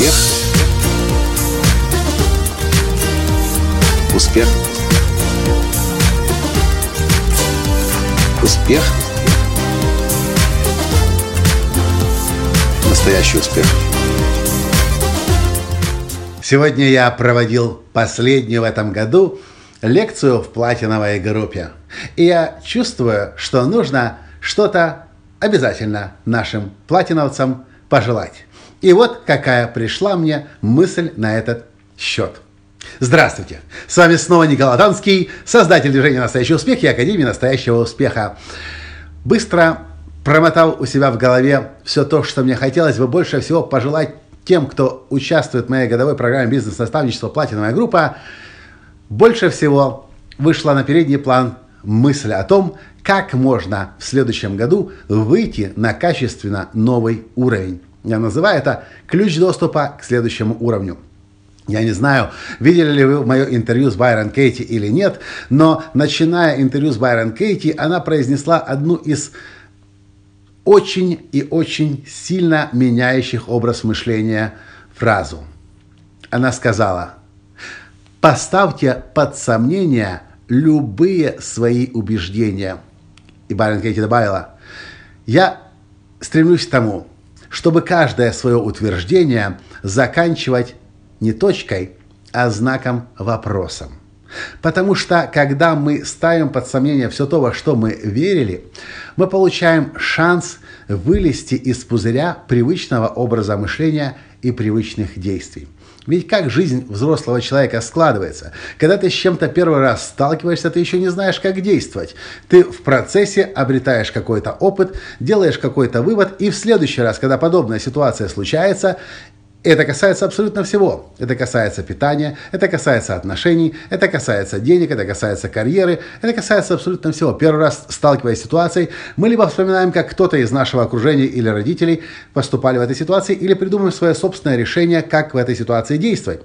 Успех. Успех. Успех. Настоящий успех. Сегодня я проводил последнюю в этом году лекцию в платиновой группе. И я чувствую, что нужно что-то обязательно нашим платиновцам пожелать. И вот какая пришла мне мысль на этот счет. Здравствуйте! С вами снова Николай Танский, создатель движения «Настоящий успех» и Академии «Настоящего успеха». Быстро промотал у себя в голове все то, что мне хотелось бы больше всего пожелать тем, кто участвует в моей годовой программе «Бизнес-наставничество. Платиновая группа», больше всего вышла на передний план мысль о том, как можно в следующем году выйти на качественно новый уровень. Я называю это ключ доступа к следующему уровню. Я не знаю, видели ли вы мое интервью с Байрон Кейти или нет, но начиная интервью с Байрон Кейти, она произнесла одну из очень и очень сильно меняющих образ мышления фразу. Она сказала, поставьте под сомнение любые свои убеждения. И Байрон Кейти добавила, я стремлюсь к тому, чтобы каждое свое утверждение заканчивать не точкой, а знаком вопросом. Потому что, когда мы ставим под сомнение все то, во что мы верили, мы получаем шанс вылезти из пузыря привычного образа мышления и привычных действий. Ведь как жизнь взрослого человека складывается? Когда ты с чем-то первый раз сталкиваешься, ты еще не знаешь, как действовать. Ты в процессе обретаешь какой-то опыт, делаешь какой-то вывод, и в следующий раз, когда подобная ситуация случается, это касается абсолютно всего. Это касается питания, это касается отношений, это касается денег, это касается карьеры, это касается абсолютно всего. Первый раз сталкиваясь с ситуацией, мы либо вспоминаем, как кто-то из нашего окружения или родителей поступали в этой ситуации, или придумаем свое собственное решение, как в этой ситуации действовать.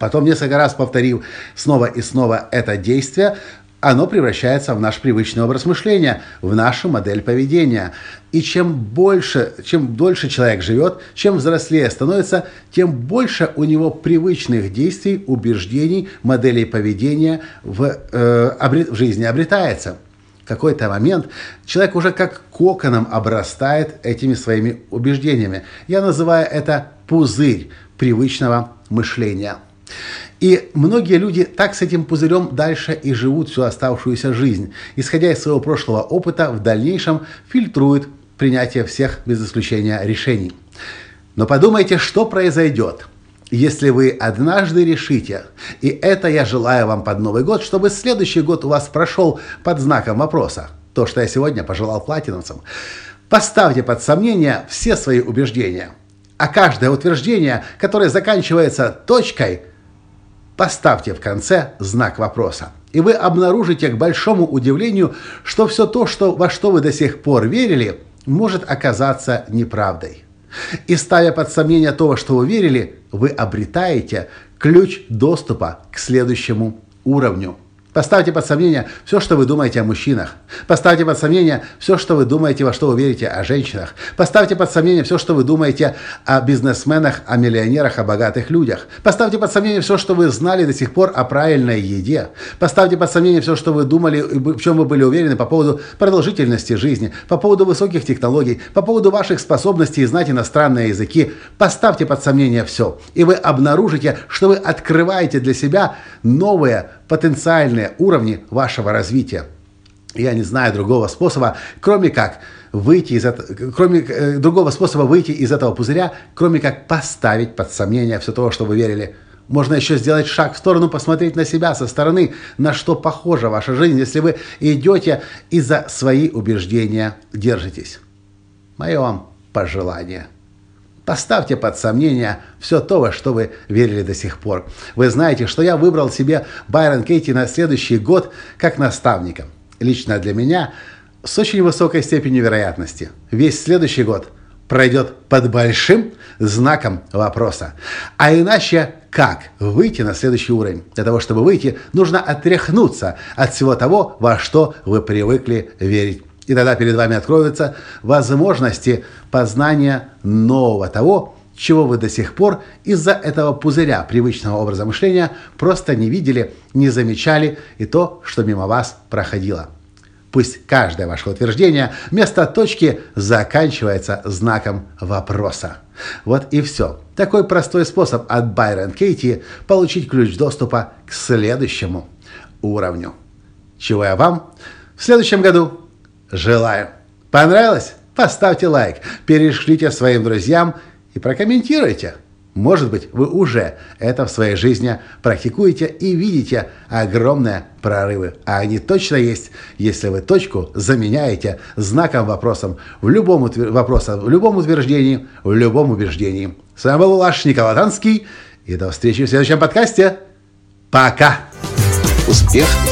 Потом, несколько раз повторив снова и снова это действие, оно превращается в наш привычный образ мышления, в нашу модель поведения. И чем больше, чем дольше человек живет, чем взрослее становится, тем больше у него привычных действий, убеждений, моделей поведения в, э, обрет, в жизни обретается. В какой-то момент человек уже как коконом обрастает этими своими убеждениями. Я называю это пузырь привычного мышления. И многие люди так с этим пузырем дальше и живут всю оставшуюся жизнь, исходя из своего прошлого опыта, в дальнейшем фильтруют принятие всех без исключения решений. Но подумайте, что произойдет, если вы однажды решите, и это я желаю вам под Новый год, чтобы следующий год у вас прошел под знаком вопроса, то, что я сегодня пожелал платиновцам, поставьте под сомнение все свои убеждения, а каждое утверждение, которое заканчивается точкой – Поставьте в конце знак вопроса. И вы обнаружите к большому удивлению, что все то, что, во что вы до сих пор верили, может оказаться неправдой. И ставя под сомнение то, во что вы верили, вы обретаете ключ доступа к следующему уровню – Поставьте под сомнение все, что вы думаете о мужчинах. Поставьте под сомнение все, что вы думаете, во что вы верите о женщинах. Поставьте под сомнение все, что вы думаете о бизнесменах, о миллионерах, о богатых людях. Поставьте под сомнение все, что вы знали до сих пор о правильной еде. Поставьте под сомнение все, что вы думали, в чем вы были уверены по поводу продолжительности жизни, по поводу высоких технологий, по поводу ваших способностей знать иностранные языки. Поставьте под сомнение все. И вы обнаружите, что вы открываете для себя новые потенциальные уровни вашего развития. Я не знаю другого способа, кроме как выйти из этого, кроме э, другого способа выйти из этого пузыря, кроме как поставить под сомнение все то, что вы верили. Можно еще сделать шаг в сторону, посмотреть на себя со стороны, на что похожа ваша жизнь, если вы идете и за свои убеждения держитесь. Мое вам пожелание – Поставьте под сомнение все то, во что вы верили до сих пор. Вы знаете, что я выбрал себе Байрон Кейти на следующий год как наставника. Лично для меня с очень высокой степенью вероятности. Весь следующий год пройдет под большим знаком вопроса. А иначе как выйти на следующий уровень? Для того, чтобы выйти, нужно отряхнуться от всего того, во что вы привыкли верить и тогда перед вами откроются возможности познания нового того, чего вы до сих пор из-за этого пузыря привычного образа мышления просто не видели, не замечали и то, что мимо вас проходило. Пусть каждое ваше утверждение вместо точки заканчивается знаком вопроса. Вот и все. Такой простой способ от Байрон Кейти получить ключ доступа к следующему уровню. Чего я вам в следующем году желаю. Понравилось? Поставьте лайк, перешлите своим друзьям и прокомментируйте. Может быть, вы уже это в своей жизни практикуете и видите огромные прорывы. А они точно есть, если вы точку заменяете знаком вопросом в любом, вопроса, в любом утверждении, в любом убеждении. С вами был ваш Николай Танский. И до встречи в следующем подкасте. Пока! Успех!